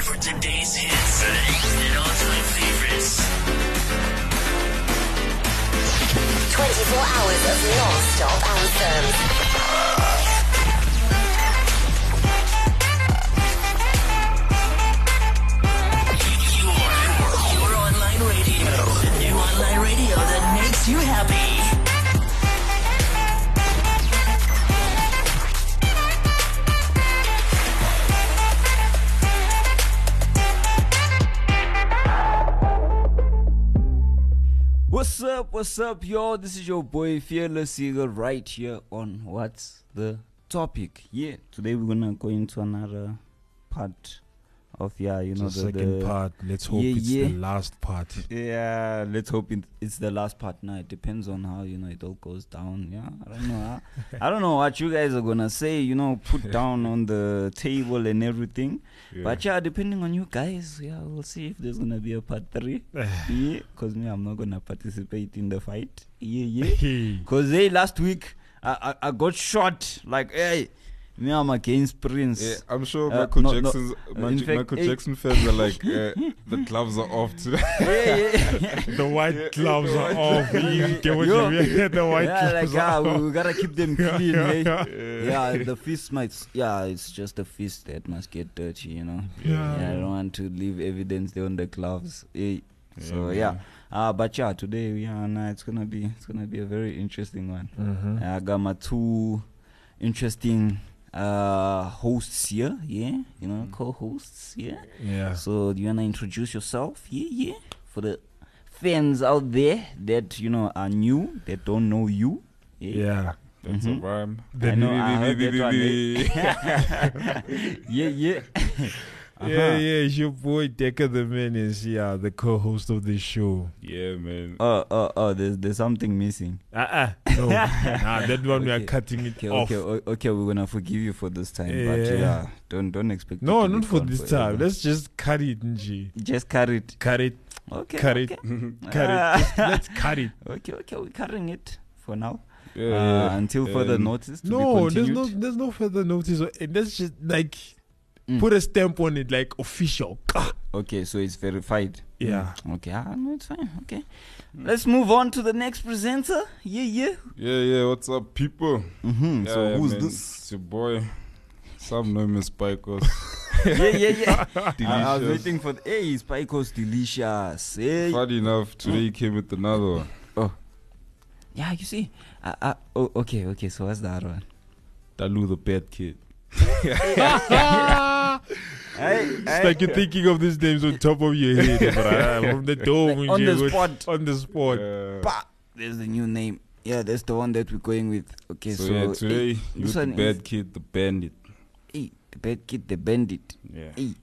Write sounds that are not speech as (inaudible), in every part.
time for today's hits and all-time favorites. 24 hours of non-stop anthems. Your, your up? What's up, y'all? This is your boy Fearless Eagle right here on What's the Topic. Yeah, today we're gonna go into another part of yeah, you know the the, second the- part. Let's hope Yeah, it's yeah. the last part. Yeah, let's hope it, it's the last part. Now it depends on how you know it all goes down. Yeah, I don't know. I, ah. (laughs) I don't know what you guys are gonna say. You know, put (laughs) down on the table and everything. But yeah, depending on you guys, yeah, we'll see if there's gonna be a part three. (laughs) yeah, cause me, I'm not gonna participate in the fight. Yeah, yeah. Cause hey, last week I, I I got shot. Like hey, me I'm against Prince. Yeah, I'm sure Uh, Michael no, no, Jackson's in Michael, fact, Michael eh, Jackson fans are like (laughs) uh, the gloves are off today. yeah, yeah. The white Yeah, gloves the are white off. You get what Yo. you mean? The white yeah, gloves ah, are we, off. we gotta keep them clean. Yeah, eh? yeah, the fist might. s- Yeah, it's just a fist that must get dirty. You know. Yeah. Yeah, I don't want to leave evidence there on the gloves. Eh. So man. yeah, uh, but yeah, today yeah, nah, it's gonna be it's gonna be a very interesting one. Mhm. I got my two interesting uh hosts here. Yeah, you know, co-hosts. Yeah. Yeah. So do you wanna introduce yourself? Yeah, yeah. For the fans out there that you know are new, that don't know you. Yeah. That's Mhm. a rhyme. I know, I heard that one, (laughs) (laughs) yeah, yeah. (laughs) Yeah, Uh-huh. yeah, it's your boy Decker the Menace, yeah, the co-host of this show. yeah, man. Oh, oh, oh, there's there's something missing. Uh-uh. No, (laughs) nah, that one we are cutting it Okay, off. okay, okay, we're gonna forgive you for this time, but Yeah. yeah, don't don't expect. No, not for this forever. time. Let's just cut it, Nji. just cut it. Cut it, Okay, cut okay. it, (laughs) cut it. Just, (laughs) let's cut it. Okay, okay, we're cutting it for now. Yeah, uh, yeah. Until further Um, notice. To No, be there's no, there's no further notice. or- and Let's just like Mm. put a stamp on it, like official. (laughs) Okay, so it's verified. Yeah. Okay, ah, no, it's fine. Okay, let's move on to the next presenter. Yeah, yeah. Yeah, yeah. What's up, people? Mm-hmm. Yeah, so yeah, who's man. this? It's your boy. Some know him as Spikos. (laughs) yeah, yeah, yeah. (laughs) I, I was waiting for. The, hey, Spikos delicious. Hey. Funny enough, today he came with another one. Oh. Yeah, you see. Uh, uh, oh, okay, okay. So what's the other one? Dalu the bad kid. Hey, It's like you're thinking of these names on top of your head, bruh, (laughs) from the dome. on the with- spot. On the spot. Yeah. Bah, there's the new name. Yeah, that's the one that we're going with. Okay, So, so, yeah, today hey, you the bad is- kid, the bandit. hey, the bad kid, the bandit. Yeah. Hey,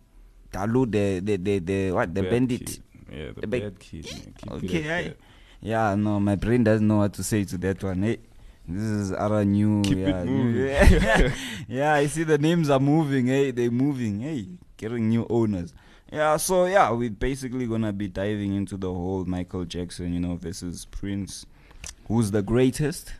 Dalu, the the the, the what? The Bad bandit. kid. Yeah, the, The bad- bad kid. Man. Okay, it at aye. that. Yeah, no, my brain doesn't know what to say to that one. Hey, this is our new. Keep it yeah, new- moving. (laughs) yeah, I see the names are moving. Hey, they're moving. Hey, getting new owners. Yeah, so yeah, we're basically gonna be diving into the whole Michael Jackson, you know, versus Prince, who's the greatest.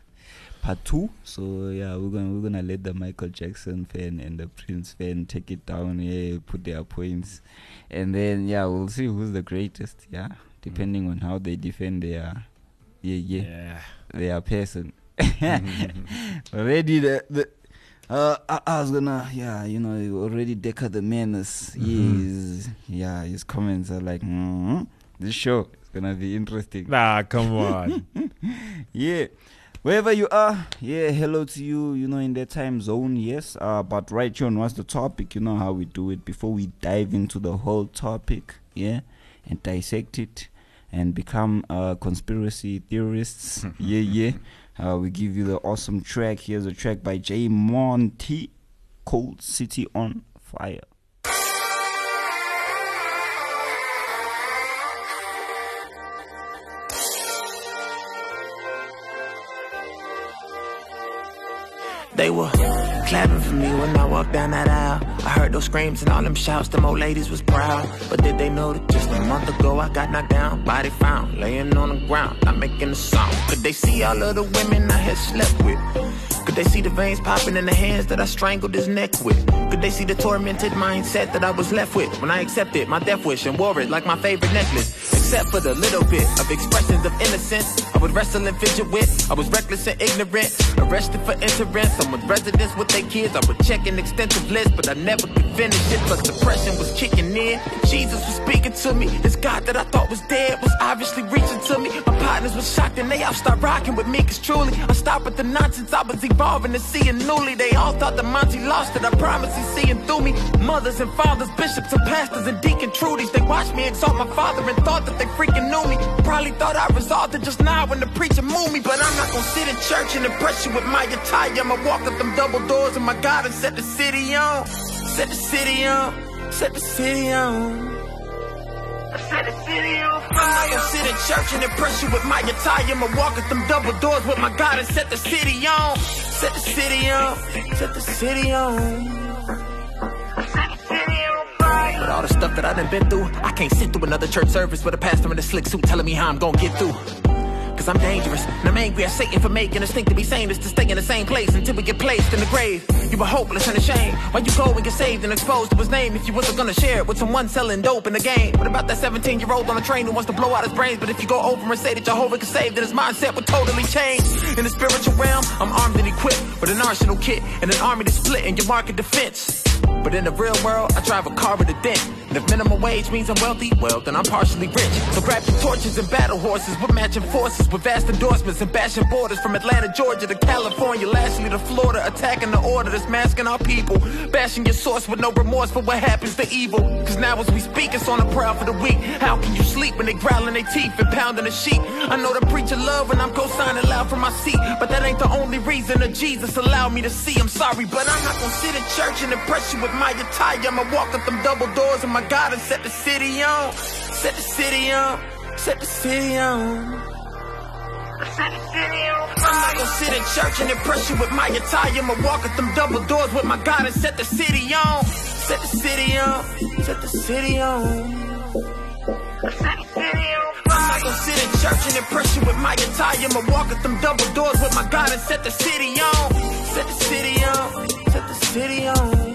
Part two. So yeah, we're gonna we're gonna let the Michael Jackson fan and the Prince fan take it down. Yeah, put their points, and then yeah, we'll see who's the greatest. Yeah, depending on how they defend their, yeah, yeah, Yeah. their person. (laughs) already the the uh I, I was gonna yeah you know already Decker the menace yes. Yeah his comments are like mm this show is gonna be interesting. Nah, come on. (laughs) yeah. Wherever you are yeah hello to you you know in that time zone yes. Uh but right here on what's the topic you know how we do it. Before we dive into the whole topic yeah and dissect it and become uh conspiracy theorists (laughs) yeah yeah uh, we give you the awesome track. Here's a track by J Monty Cold City on Fire. They were clapping for me when I walked down that aisle. I heard those screams and all them shouts, them old ladies was proud. But did they know that just a month ago I got knocked down, body found, laying on the ground, not making a sound? Could they see all of the women I had slept with? Could they see the veins popping in the hands that I strangled his neck with? Could they see the tormented mindset that I was left with when I accepted my death wish and wore it like my favorite necklace? Except for the little bit of expressions of innocence I would wrestle and fidget with. I was reckless and ignorant, arrested for entering someone's residence with their kids. I would check an extensive list, but I never could finish it. Plus depression was kicking in. Jesus was speaking to me. This God that I thought was dead was obviously reaching to me. My partners were shocked and they all start rocking with me. Cause truly, I stopped with the nonsense. I was evolving and seeing newly. They all thought that Monty lost it. I promise he's seeing through me. Mothers and fathers, bishops and pastors and deacon Trudies. They watched me exalt my father and thought that they freaking knew me. Probably thought I resolved it just now when the preacher moved me. But I'm not gonna sit in church and impress you with my attire. I'ma walk up them double doors and my God and set the city on. Set the city on. Set the city on. Set the city on fire. I'm not gonna sit in church and impress you with my attire. I'ma walk up them double doors with my God and set the city on. Set the city on. Set the city on. With all the stuff that I done been through, I can't sit through another church service with a pastor in a slick suit telling me how I'm gonna get through. Cause I'm dangerous, and I'm angry at Satan for making us think to be sane is to stay in the same place until we get placed in the grave. You were hopeless and ashamed. Why you go and get saved and exposed to his name if you wasn't gonna share it with someone selling dope in the game? What about that 17 year old on a train who wants to blow out his brains? But if you go over and say that Jehovah can save, then his mindset would totally change. In the spiritual realm, I'm armed and equipped with an arsenal kit and an army to split in your market defense. But in the real world, I drive a car with a dent. And if minimum wage means I'm wealthy, well, then I'm partially rich. So grab your torches and battle horses with matching forces, with vast endorsements and bashing borders from Atlanta, Georgia to California, lastly to Florida, attacking the order that's masking our people. Bashing your source with no remorse for what happens to evil. Cause now as we speak, it's on the prowl for the weak. How can you sleep when they growling their teeth and pounding the sheep? I know the preacher love when I'm co-signing loud from my seat, but that ain't the only reason that Jesus allowed me to see. I'm sorry, but I'm not gonna sit in church and impress you with my attire. I'ma walk up them double doors and my God and set the city on. Set the city on. Set the city on. I'm not gonna sit in church and impress you with my attire. I'ma walk up them double doors with my God and set the city on. Set the city on. Set the city on. I'm not gonna sit in church and impress you with my attire. I'ma walk up them double doors with my God and set the city on. Set the city on. Set the city on.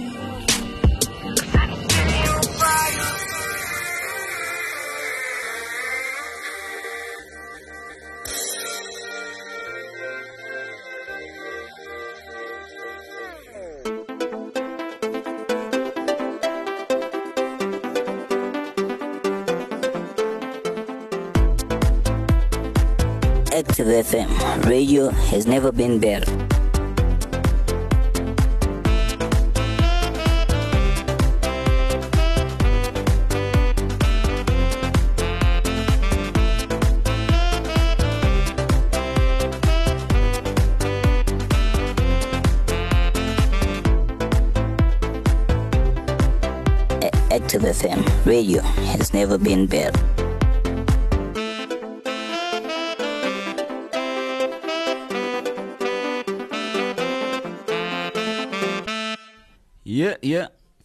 FM. Radio has never been better. Active FM. Radio has never been better.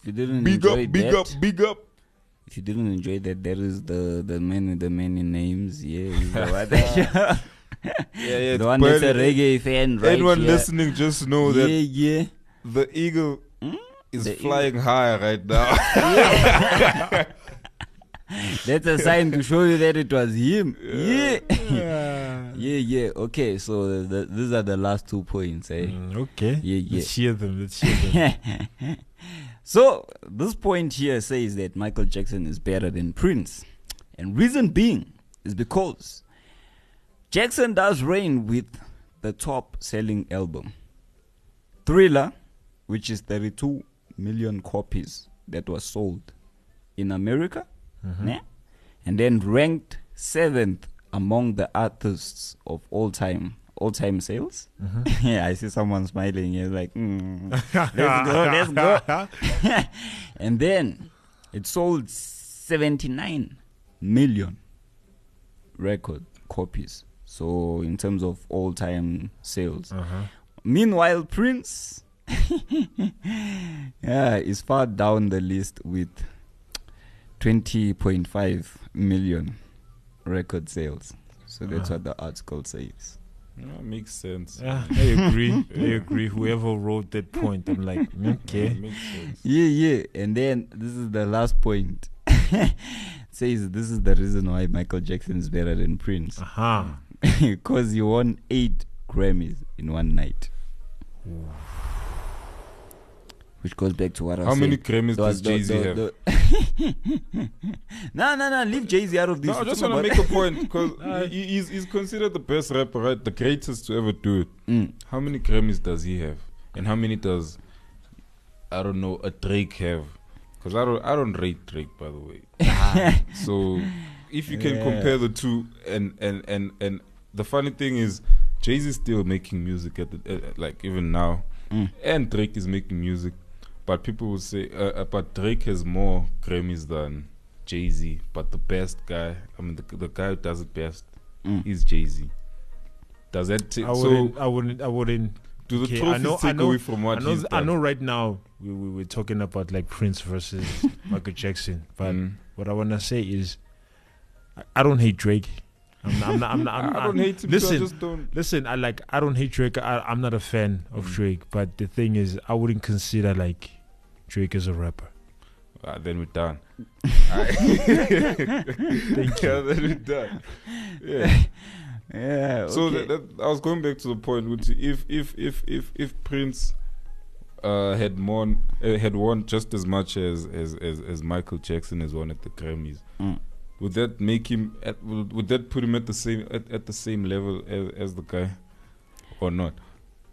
You didn't Big enjoy up, big that, up, big up. if you didn't enjoy that, there is the the man with the many names. Yeah, (laughs) the (laughs) one. yeah, yeah, the one that's a reggae fan, right? Anyone here. listening, just know yeah, that yeah. the eagle is The flying high right now. (laughs) That's a sign to show you that it was him. Yeah. Yeah, yeah. Okay, so the, these are the last two points, eh? Mm, okay. Yeah, yeah. Let's hear them. Let's hear them. So this point here says that Michael Jackson is better than Prince, and reason being is because Jackson does reign with the top-selling album, Thriller, which is 32 million copies that was sold in America, mm-hmm. né? and then ranked seventh among the artists of all time. All time sales. (laughs) yeah, I see someone smiling. He's like, mm, let's go, (laughs) let's go. (laughs) and then it sold 79 million record copies. So in terms of all time sales. Meanwhile, Prince yeah, is far down the list with 20.5 million record sales. So that's Ah. what the article says. Yeah, makes sense. Yeah, I agree. (laughs) I agree. Whoever wrote that point, I'm like, (laughs) Yeah, okay. makes sense. Yeah, yeah. And then this is the last point. (laughs) says this is the reason why Michael Jackson is better than Prince. Uh-huh. Aha. Because he won eight Grammys in one night. Which goes back to what I How many. Grammys does Jay Z have? (laughs) no, no, no. Leave Jay Z out of this. No, I just want to make a point because (laughs) he, he's, he's considered the best rapper, right? The greatest to ever do it. Mm. How many Grammys does he have? And how many does I don't know a Drake have? Because I don't I don't rate Drake by the way. (laughs) so if you can Yeah. compare the two, and and and and the funny thing is, Jay Z is still making music at the uh, like even now, Mm. and Drake is making music, but people will say, uh, uh, but Drake has more Grammys than Jay Z. But the best guy, I mean, the, the guy who does it best Mm. is Jay Z. Does that take I wouldn't. I wouldn't. I wouldn't. Do the Okay, I trophies know- I take know- away from what I know. he's I done? know. Right now, we, we we're talking about like Prince versus (laughs) Michael Jackson, but Mm. what I wanna say is, I, I don't hate Drake. I'm not. I'm not. I'm not I'm, (laughs) I don't hate him. Listen, I just don't. Listen, I like I don't hate Drake. I, I'm not a fan of Mm. Drake, but the thing is, I wouldn't consider like Drake is a rapper. Ah, then we're done. (laughs) Thank yeah, you. then we're done. Yeah. Yeah. So okay. that, that, I was going back to the point, which if if if if if Prince uh, had won uh, had won just as much as, as as as Michael Jackson has won at the Grammys, Mm. would that make him? At, would, would that put him at the same at, at the same level as, as the guy, or not?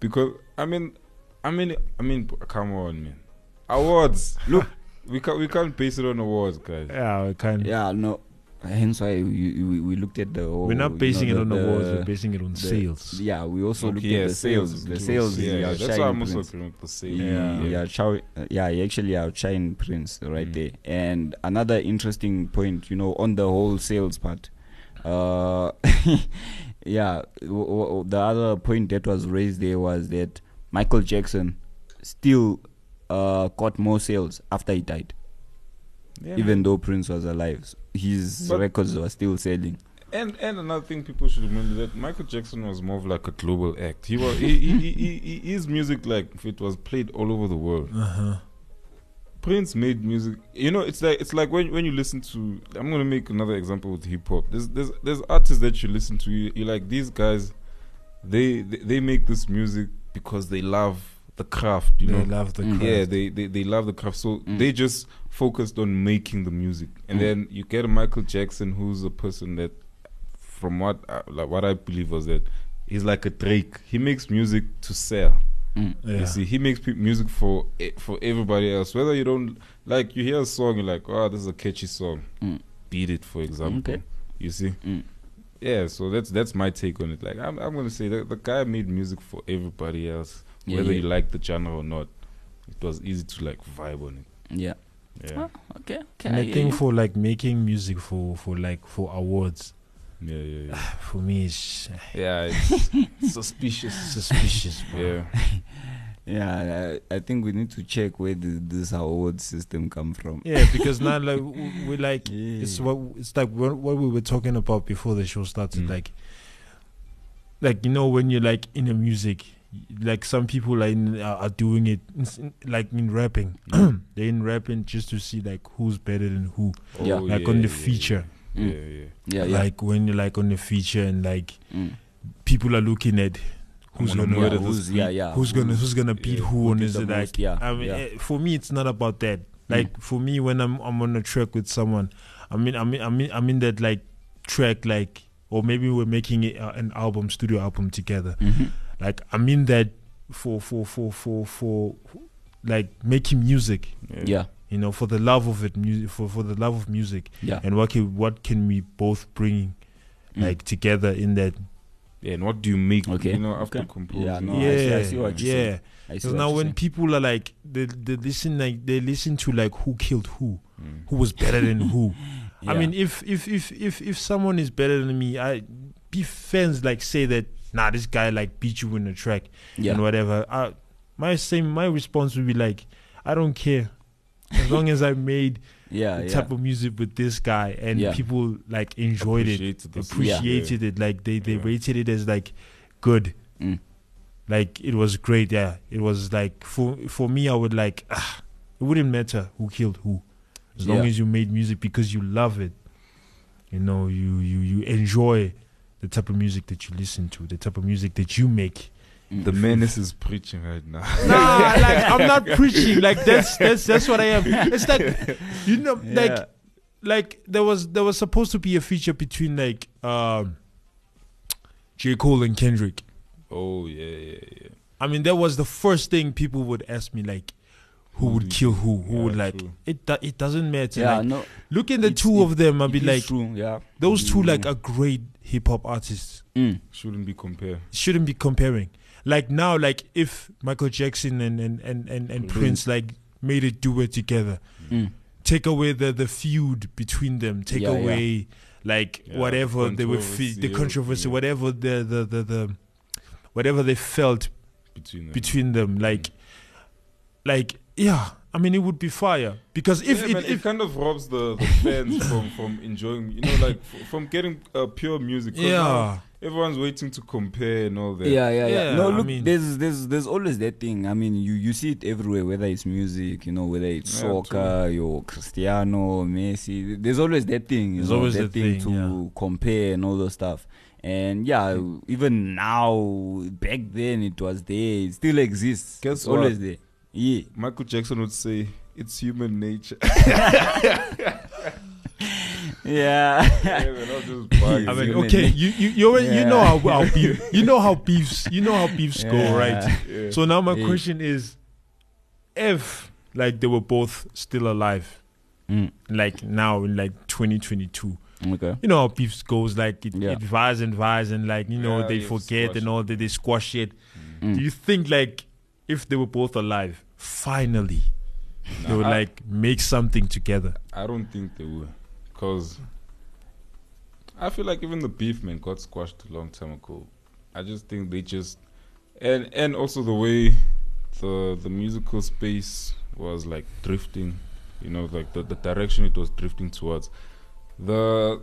Because I mean, I mean, I mean, come on, man. Awards. Look, we can't we can't base it on awards, guys. Yeah, I kind. Yeah, no. Hence why we, we, we looked at the. whole, We're not you basing know, it on the, awards. We're basing it on the- sales. Yeah, we also looked Okay, at the sales. The sales, yeah, yeah, that's why I'm also Prince. agreeing with the sales. Yeah, yeah, chow- uh, yeah, he actually outshined Prince right Mm. there. And another interesting point, you know, on the whole sales part, uh, (laughs) yeah, w- w- the other point that was raised there was that Michael Jackson still uh, got more sales after he died, Yeah. even though Prince was alive. His But- records were still selling. And and another thing people should remember that Michael Jackson was more of like a global act. He was he, he, he, he, he- his music like if it was played all over the world. Uh-huh. Prince made music. You know, it's like it's like when when you listen to. I'm gonna make another example with hip hop. There's there's there's artists that you listen to. You, you like these guys. They, they they make this music because they love the craft. You They know, love the Mm. craft. Yeah, they, they, they love the craft. So Mm. they just focused on making the music. And Mm. then you get a Michael Jackson who's a person that from what I, like what I believe was that he's like a Drake. He makes music to sell. Mm. Yeah. You see, he makes pe- music for e- for everybody else. Whether you don't like, you hear a song, you're like, oh, this is a catchy song. Mm. Beat it, for example. Okay. You see, Mm. yeah. So that's that's my take on it. Like, I'm I'm gonna say that the guy made music for everybody else, Yeah, whether yeah. you like the genre or not. It was easy to like vibe on it. Yeah. Yeah, Okay. Okay. And I yeah, think yeah. for like making music for for like for awards, yeah, yeah, yeah. (sighs) for me it's (sighs) yeah, it's (laughs) suspicious. suspicious. bro. Yeah, (laughs) Yeah, I, I think we need to check where the, this award system come from. Yeah, because now like (laughs) w- we like Yeah. it's what it's like what, what we were talking about before the show started. Mm. Like, like you know when you're like in the music, like some people are, in, are are doing it in like in rapping. (clears throat) Mm. They're in rapping just to see like who's better than who. Yeah. Oh, like on the feature, Yeah, Mm. yeah, yeah. Yeah, yeah. like when you're like on the feature and like Mm. people are looking at who's gonna gonna murder Yeah, this who's, yeah, yeah. who's gonna who's gonna beat yeah, who who on did is the it most, like yeah, I mean yeah. eh, for me it's not about that like for me when I'm I'm on a track with someone I mean I mean I mean I'm in that like track like or maybe we're making it, uh, an album studio album together Mhm. Like I'm in that for for for for for like making music Yeah, you know for the love of it music for for the love of music yeah. and what can what can we both bring Mm. like together in that Yeah, and what do you make? Okay, You know, after okay. composing. Yeah, no, I yeah see- I see what you're yeah saying. I see Because what now you're when saying. people are like they they listen like they listen to like who killed who, Mm. who was better than who. (laughs) I mean, if if if if if someone is better than me, I be fans like say that nah this guy like beat you in the track yeah. and whatever. I my same my response would be like, I don't care, as long as I made (laughs) Yeah, the yeah. type of music with this guy and Yeah. people like enjoyed it, Appreciated the appreciated it, like they they Yeah. rated it as like good. Mm. Like it was great, yeah. It was like for for me, I would like ah, it wouldn't matter who killed who, as long Yeah. as you made music because you love it. You know, you you you enjoy the type of music that you listen to, the type of music that you make. The menace is preaching right now. Nah, (laughs) like I'm not preaching. Like that's that's that's what I am. It's like you know, like like there was there was supposed to be a feature between like um J. Cole and Kendrick. oh yeah, yeah, yeah. I mean, that was the first thing people would ask me, like, who Who would kill who? Who Yeah, would like true. it? Do, it doesn't matter. Yeah, like, no. look at the it's- two it- of them. I'll be like, true, yeah. those two Mm. like are great hip hop artists. Mm. Shouldn't be compared. Shouldn't be comparing. Like now, like if Michael Jackson and and and and, and Prince like made a duet together, Mm. take away the the feud between them. Take Yeah, yeah. away like Yeah, whatever they were fe- the controversy, controversy, yeah. whatever the the the, the whatever they felt between them. between them like like yeah i mean it would be fire because if yeah, it, man, it kind of robs the, the fans (laughs) from from enjoying, you know, like f- from getting uh, pure music. yeah everyone's waiting to compare and all that. Yeah, yeah, yeah. Yeah, no, I look, mean- there's there's there's always that thing. I mean, you you see it everywhere, whether it's music, you know, whether it's Yeah, soccer, your Cristiano, Messi. There's always that thing. You There's know, always that that thing, thing, to compare and all the stuff. And yeah, even now, back then it was there. It still exists. Guess it's what? always there. Yeah. Michael Jackson would say it's human nature. (laughs) (laughs) Yeah. yeah, man, I'll just I mean, okay, you you you, already, you know how, how beef, you know how beefs you know how beefs go, right? Yeah. So now my Yeah. question is, if like they were both still alive, Mm. like now in like 2022, Okay. you know how beefs goes, like it, Yeah. it vires and vires, and like you know Yeah, they forget squash and all that they squash it. Mm. Do you think like if they were both alive, finally they Nah, would I- like make something together? I don't think they will, cause I feel like even the beef man got squashed a long time ago. I just think they just and and also the way the the musical space was like drifting, you know, like the, the direction it was drifting towards. The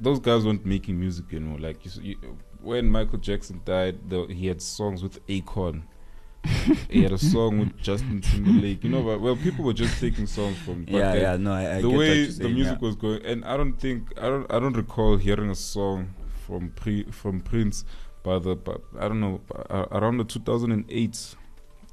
those guys weren't making music anymore. Like you, you, when Michael Jackson died, the, he had songs with Akon. He had a song with Justin Timberlake. You know, but, well, people were just taking songs from. Yeah, yeah. No, I, I the way the saying, music yeah. was going, and I don't think I don't I don't recall hearing a song from pre from Prince by the but I don't know uh, around the 2008.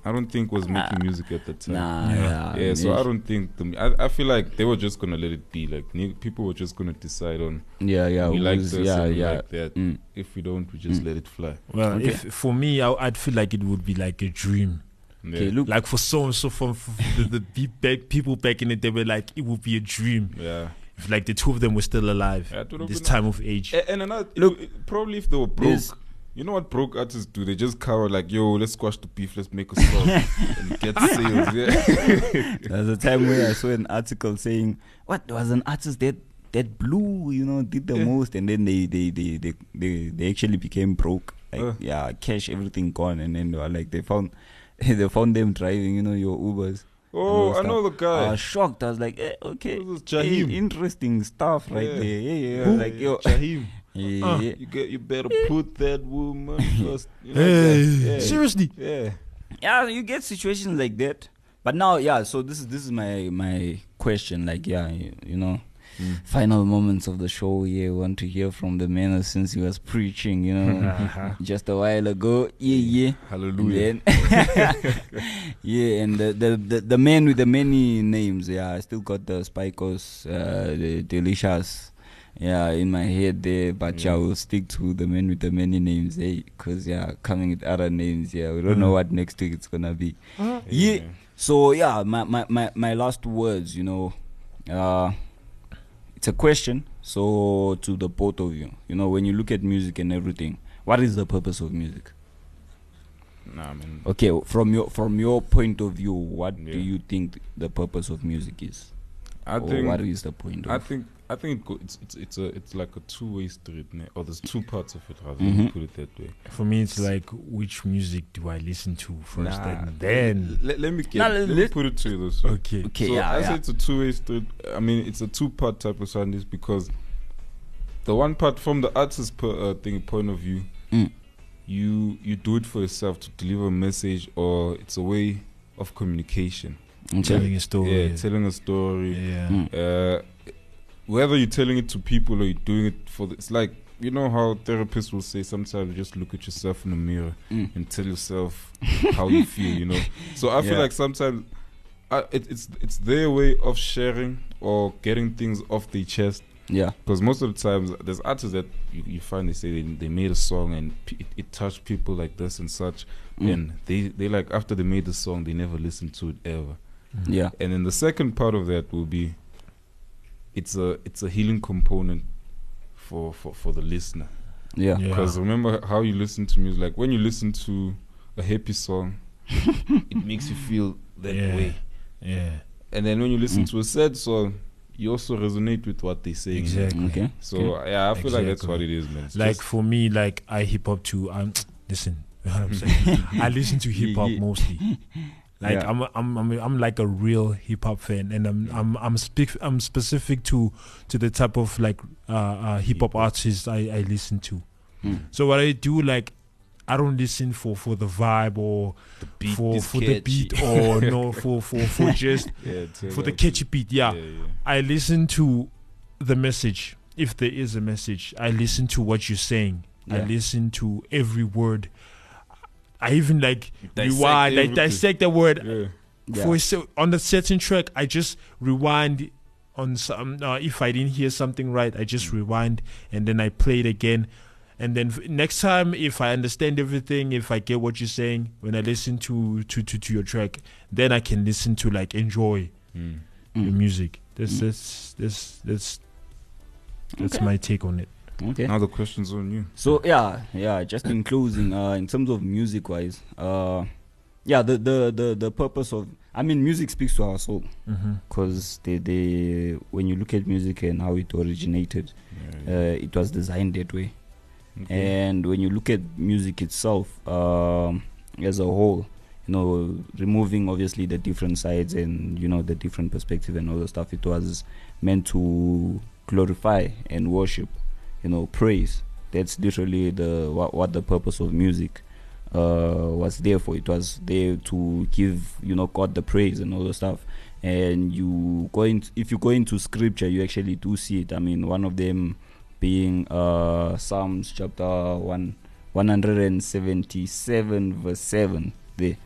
I don't think was making music at the time. Nah, Yeah. yeah. Yeah, so I don't think the I, I feel like they were just gonna let it be. Like ni- people were just gonna decide on Yeah, yeah. we like who's- this yeah, and we yeah. like that. Mm. If we don't, we just Mm. let it fly. Well, Okay. if for me, I, I'd feel like it would be like a dream. Yeah. Okay, look. Like for so and so from the, the (laughs) be- back, people back in the day were like it would be a dream yeah. if like the two of them were still alive Yeah, it would have this time of age. A- And another Look, look, probably if they were broke, there's- you know what broke artists do? They just cover like, yo, let's squash the beef, let's make a song and get (laughs) sales. Yeah, (laughs) There's a time where I saw an article saying, "What there was an artist that that blew, you know, did the Yeah. most, and then they they they they they, they actually became broke. Like, Uh. yeah, cash, everything gone, and then they were like, they found (laughs) they found them driving, you know, your Ubers. oh, I know the I guy. was shocked. I was like, eh, okay, This is hey, Jaheim. interesting stuff right Yeah. there. Yeah, yeah. I like, yo, Jaheim. Yeah, Uh. You get, you better put that woman (laughs) first. You know Hey. Yeah. seriously? Yeah. yeah you get situations like that but now yeah so this is this is my my question like yeah you, you know Mm. final moments of the show yeah we want to hear from the man since he was preaching you know (laughs) just a while ago yeah yeah Hallelujah. And then- (laughs) yeah and the, the the the man with the many names yeah i still got the spikos uh the delicious yeah in my head there but yeah, Yeah. we'll stick to the man with the many names hey because yeah coming with other names yeah we don't know Mhm. what next week it's gonna be. Yeah. so yeah my, my my my last words you know uh it's a question so to the both of you. You know when you look at music and everything what is the purpose of music? Nah, man. okay from your from your point of view what do you think the purpose of music is? I or think what is the point I of think I think it go- it's it's it's a it's like a two way street, ne? or there's two parts of it. Rather, Mhm. put it that way. For me, it's like which music do I listen to first, Nah. and then Let, let me get, Nah, let, me put it to you this way. okay. Okay, so yeah, I yeah. say it's a two way street. I mean, it's a two part type of sound is because the one part from the artist per, uh, thing point of view, Mm. you you do it for yourself to deliver a message, or it's a way of communication. Okay. Telling a story. Yeah, telling a story. yeah. Mm. Uh, whether you're telling it to people or you're doing it for, the, it's like you know how therapists will say sometimes you just look at yourself in the mirror Mm. and tell yourself how you feel. You know, (laughs) so I feel like sometimes uh, it, it's it's their way of sharing or getting things off their chest. Yeah. Because most of the times there's artists that you, you find they say they, they made a song and it, it touched people like this and such, Mm. and they they like after they made the song they never listened to it ever. Yeah. And then the second part of that will be it's a it's a healing component for for, for the listener. Yeah. Yeah. Because remember how you listen to music, like when you listen to a happy song, (laughs) it makes you feel that Yeah. way. Yeah. And then when you listen Mm. to a sad song, you also resonate with what they say. Exactly. Okay. So yeah, I feel like that's what it is, man. It's Like for me, like I hip hop too. I'm (tsk) listen. you know what I'm saying? I listen to hip hop mostly. (laughs) Like Yeah. I'm, I'm, I'm, I'm like a real hip hop fan, and I'm, I'm, I'm, spe- I'm specific to, to the type of like uh, uh, hip hop artists I, I listen to. Mm. So what I do, like, I don't listen for, for the vibe or beat for for the beat or (laughs) no for for for just yeah, for the catchy beat. Yeah. yeah, yeah. I listen to the message. If there is a message, I listen to what you're saying. I listen to every word. I even like dissect rewind. I everything. dissect the word Yeah. Yeah. for a, on a certain track. I just rewind on some. Uh, if I didn't hear something right, I just rewind and then I play it again. And then f- next time, if I understand everything, if I get what you're saying, when I listen to to to, to your track, then I can listen to like enjoy Mm. the Mm. music. That's that's that's that's that's Okay. my take on it. Okay. Now the question's on you. So yeah, yeah. Just in closing, uh, in terms of music wise, uh, yeah, the, the the the purpose of I mean, music speaks to our soul Mm-hmm. because they they when you look at music and how it originated, Yeah, uh, it was designed that way. Okay. And when you look at music itself um, as a whole, you know, removing obviously the different sides and you know the different perspective and all the stuff, it was meant to glorify and worship, you know, praise. That's literally the what, what the purpose of music uh, was there for. It was there to give you know God the praise and all the stuff. And you go in, if you go into scripture, you actually do see it. I mean, one of them being uh, Psalms chapter one, 177 verse 7 there.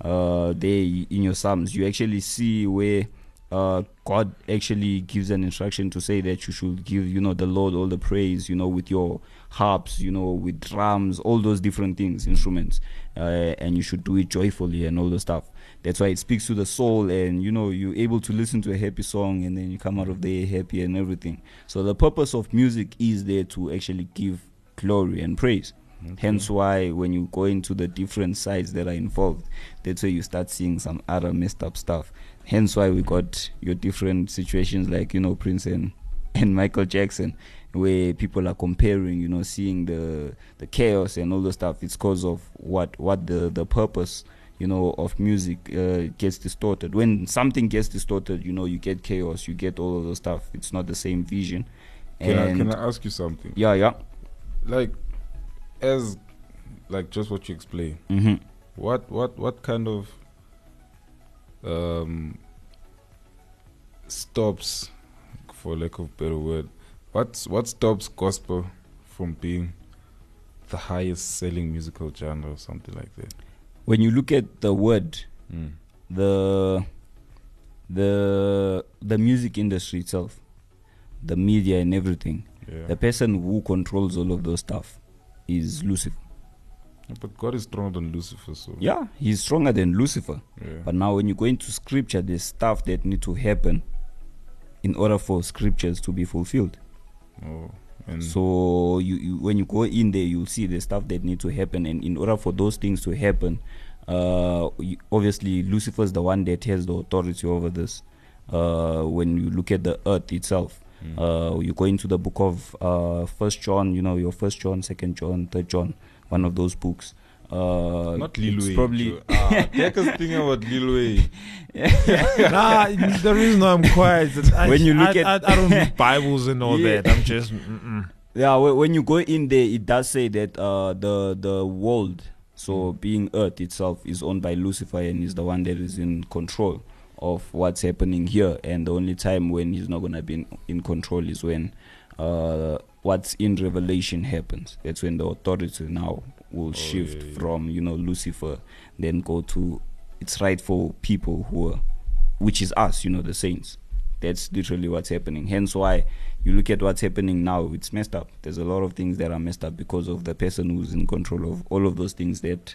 Uh, there in your Psalms, you actually see where uh, God actually gives an instruction to say that you should give, you know, the Lord all the praise, you know, with your harps, you know, with drums, all those different things, instruments, uh, and you should do it joyfully and all the stuff. That's why it speaks to the soul, and you know, you're able to listen to a happy song, and then you come out of there happy and everything. So the purpose of music is there to actually give glory and praise. Hence why when you go into the different sides that are involved, that's where you start seeing some other messed up stuff. Hence why we got your different situations like you know Prince and (laughs) and Michael Jackson, where people are comparing, you know, seeing the the chaos and all the stuff. It's cause of what what the the purpose, you know, of music uh, gets distorted. When something gets distorted, you know, you get chaos, you get all of the stuff. It's not the same vision. Can I, can I ask you something? yeah, yeah. Like, as like just what you explained, hmm what what what kind of um stops, for lack of a better word, what what stops gospel from being the highest selling musical genre or something like that? When you look at the word, Mm. the the the music industry itself, the media and everything, Yeah. the person who controls all of those stuff is Lucifer. But God is stronger than Lucifer, so Yeah, he's stronger than Lucifer. yeah. But now when you go into scripture, there's stuff that need to happen in order for scriptures to be fulfilled. Oh, and So you, you when you go in there, you'll see the stuff that need to happen, and in order for those things to happen, uh, you- obviously Lucifer's the one that has the authority over this. Uh, when you look at the earth itself, Uh, you go into the book of uh, First John, you know, your First John, Second John, Third John, one of those books. Uh, Not Lil Wayne. Probably. Joe. Ah, (laughs) Tek thinking about Lil Wayne. (laughs) nah, the reason I'm quiet is I, When you look I, at- I, I don't read (laughs) Bibles and all Yeah. that. I'm just mm-mm. Yeah, when you go in there, it does say that uh, the the world, so being Earth itself, is owned by Lucifer and is the one that is in control of what's happening here. And the only time when he's not gonna be in, in control is when uh, what's in Revelation happens. That's when the authority now will shift yeah, yeah. from you know Lucifer, then go to its right for people who are, which is us, you know, the saints. That's literally what's happening. Hence why you look at what's happening now, it's messed up. There's a lot of things that are messed up because of the person who's in control of all of those things that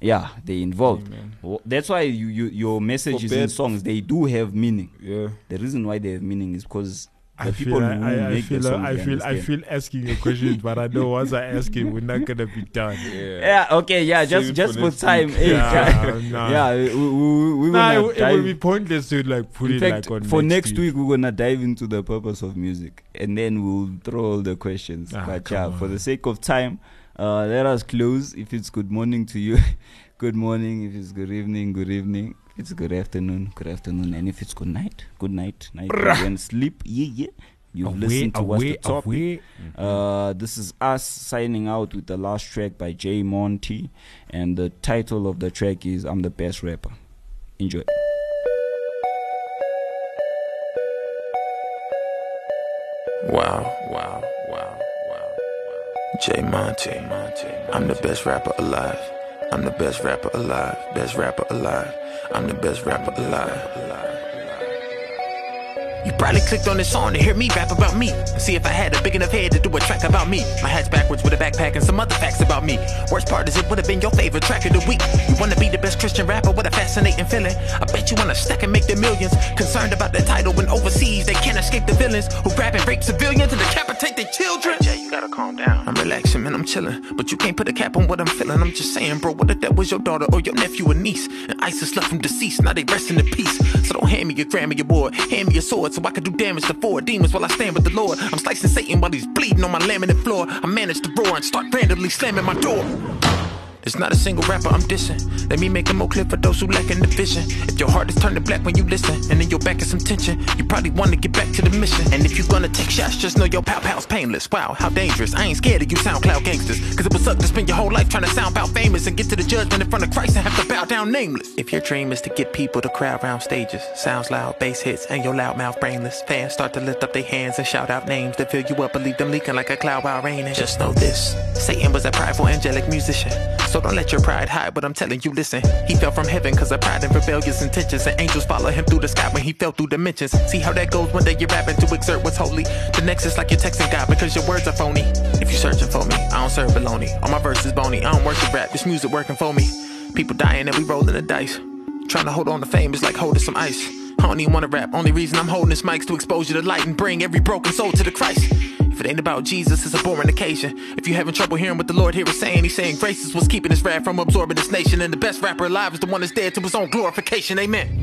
yeah, they involved. Amen. That's why you, you your messages in songs they do have meaning. Yeah. The reason why they have meaning is because the I people feel, who I, I, I feel, the I feel, I feel asking a question, but I know once I ask it, we're not gonna be done. (laughs) Yeah, yeah okay, yeah, Save just it just for for time. Hey, Yeah, (laughs) yeah, nah. we, we, we Nah, gonna it, it dive- will be pointless to like put in it fact, like on for next next week. we're gonna dive into the purpose of music, and then we'll throw all the questions. Ah, but come yeah, for the sake of time, uh, let us close. If it's good morning to you, (laughs) good morning. If it's good evening, good evening. If it's good afternoon, good afternoon. And if it's good night, good night. Night. When sleep, yeah, yeah. You've Away, listened to what's the away, topic. away. Uh, this is us signing out with the last track by J Monty, and the title of the track is "I'm the Best Rapper." Enjoy. Wow, wow, wow, wow. J Monty, I'm the best rapper alive. I'm the best rapper alive. Best rapper alive. I'm the best rapper alive. You probably clicked on this song to hear me rap about me. And see if I had a big enough head to do a track about me. My hat's backwards with a backpack and some other facts about me. Worst part is it would have been your favorite track of the week. You wanna be the best Christian rapper? What a fascinating feeling. I bet you wanna stack and make the millions. Concerned about the title when overseas they can't escape the villains who grab and rape civilians and decapitate their children. Yeah, you gotta calm down. I'm relaxing, man, I'm chilling. But you can't put a cap on what I'm feeling. I'm just saying, bro, what if that was your daughter or your nephew or niece? And ISIS left them deceased, now they rest in peace. So don't hand me your Grammy your boy, hand me your sword so I can do damage to four demons while I stand with the Lord. I'm slicing Satan while he's bleeding on my laminate floor. I manage to roar and start randomly slamming my door. There's not a single rapper I'm dissing. Let me make it more clear for those who lack in the vision. If your heart is turning black when you listen, and then your back is some tension, you probably want to get back to the mission. And if you're gonna take shots, just know your pow pow's painless. Wow, how dangerous. I ain't scared of you SoundCloud gangsters. Cause it would suck to spend your whole life trying to sound about famous and get to the judgment in front of Christ and have to bow down nameless. If your dream is to get people to crowd round stages, sounds loud, bass hits, and your loudmouth brainless, fans start to lift up their hands and shout out names that fill you up and leave them leaking like a cloud while raining. Just know this Satan was a prideful, angelic musician. So don't let your pride hide but I'm telling you. Listen, he fell from heaven cause of pride and rebellious intentions. And angels follow him through the sky when he fell through dimensions. See how that goes one day you're rapping to exert what's holy. The next is like you're texting God because your words are phony. If you're searching for me, I don't serve baloney. All my verses bony, I don't worship rap, this music working for me. People dying and we rolling the dice. Trying to hold on to fame is like holding some ice. I don't even wanna rap, only reason I'm holding this mic's to expose you to light and bring every broken soul to the Christ. It ain't about Jesus, it's a boring occasion. If you're having trouble hearing what the Lord here is saying, He's saying grace is what's keeping this rap from absorbing this nation. And the best rapper alive is the one that's dead to his own glorification. Amen.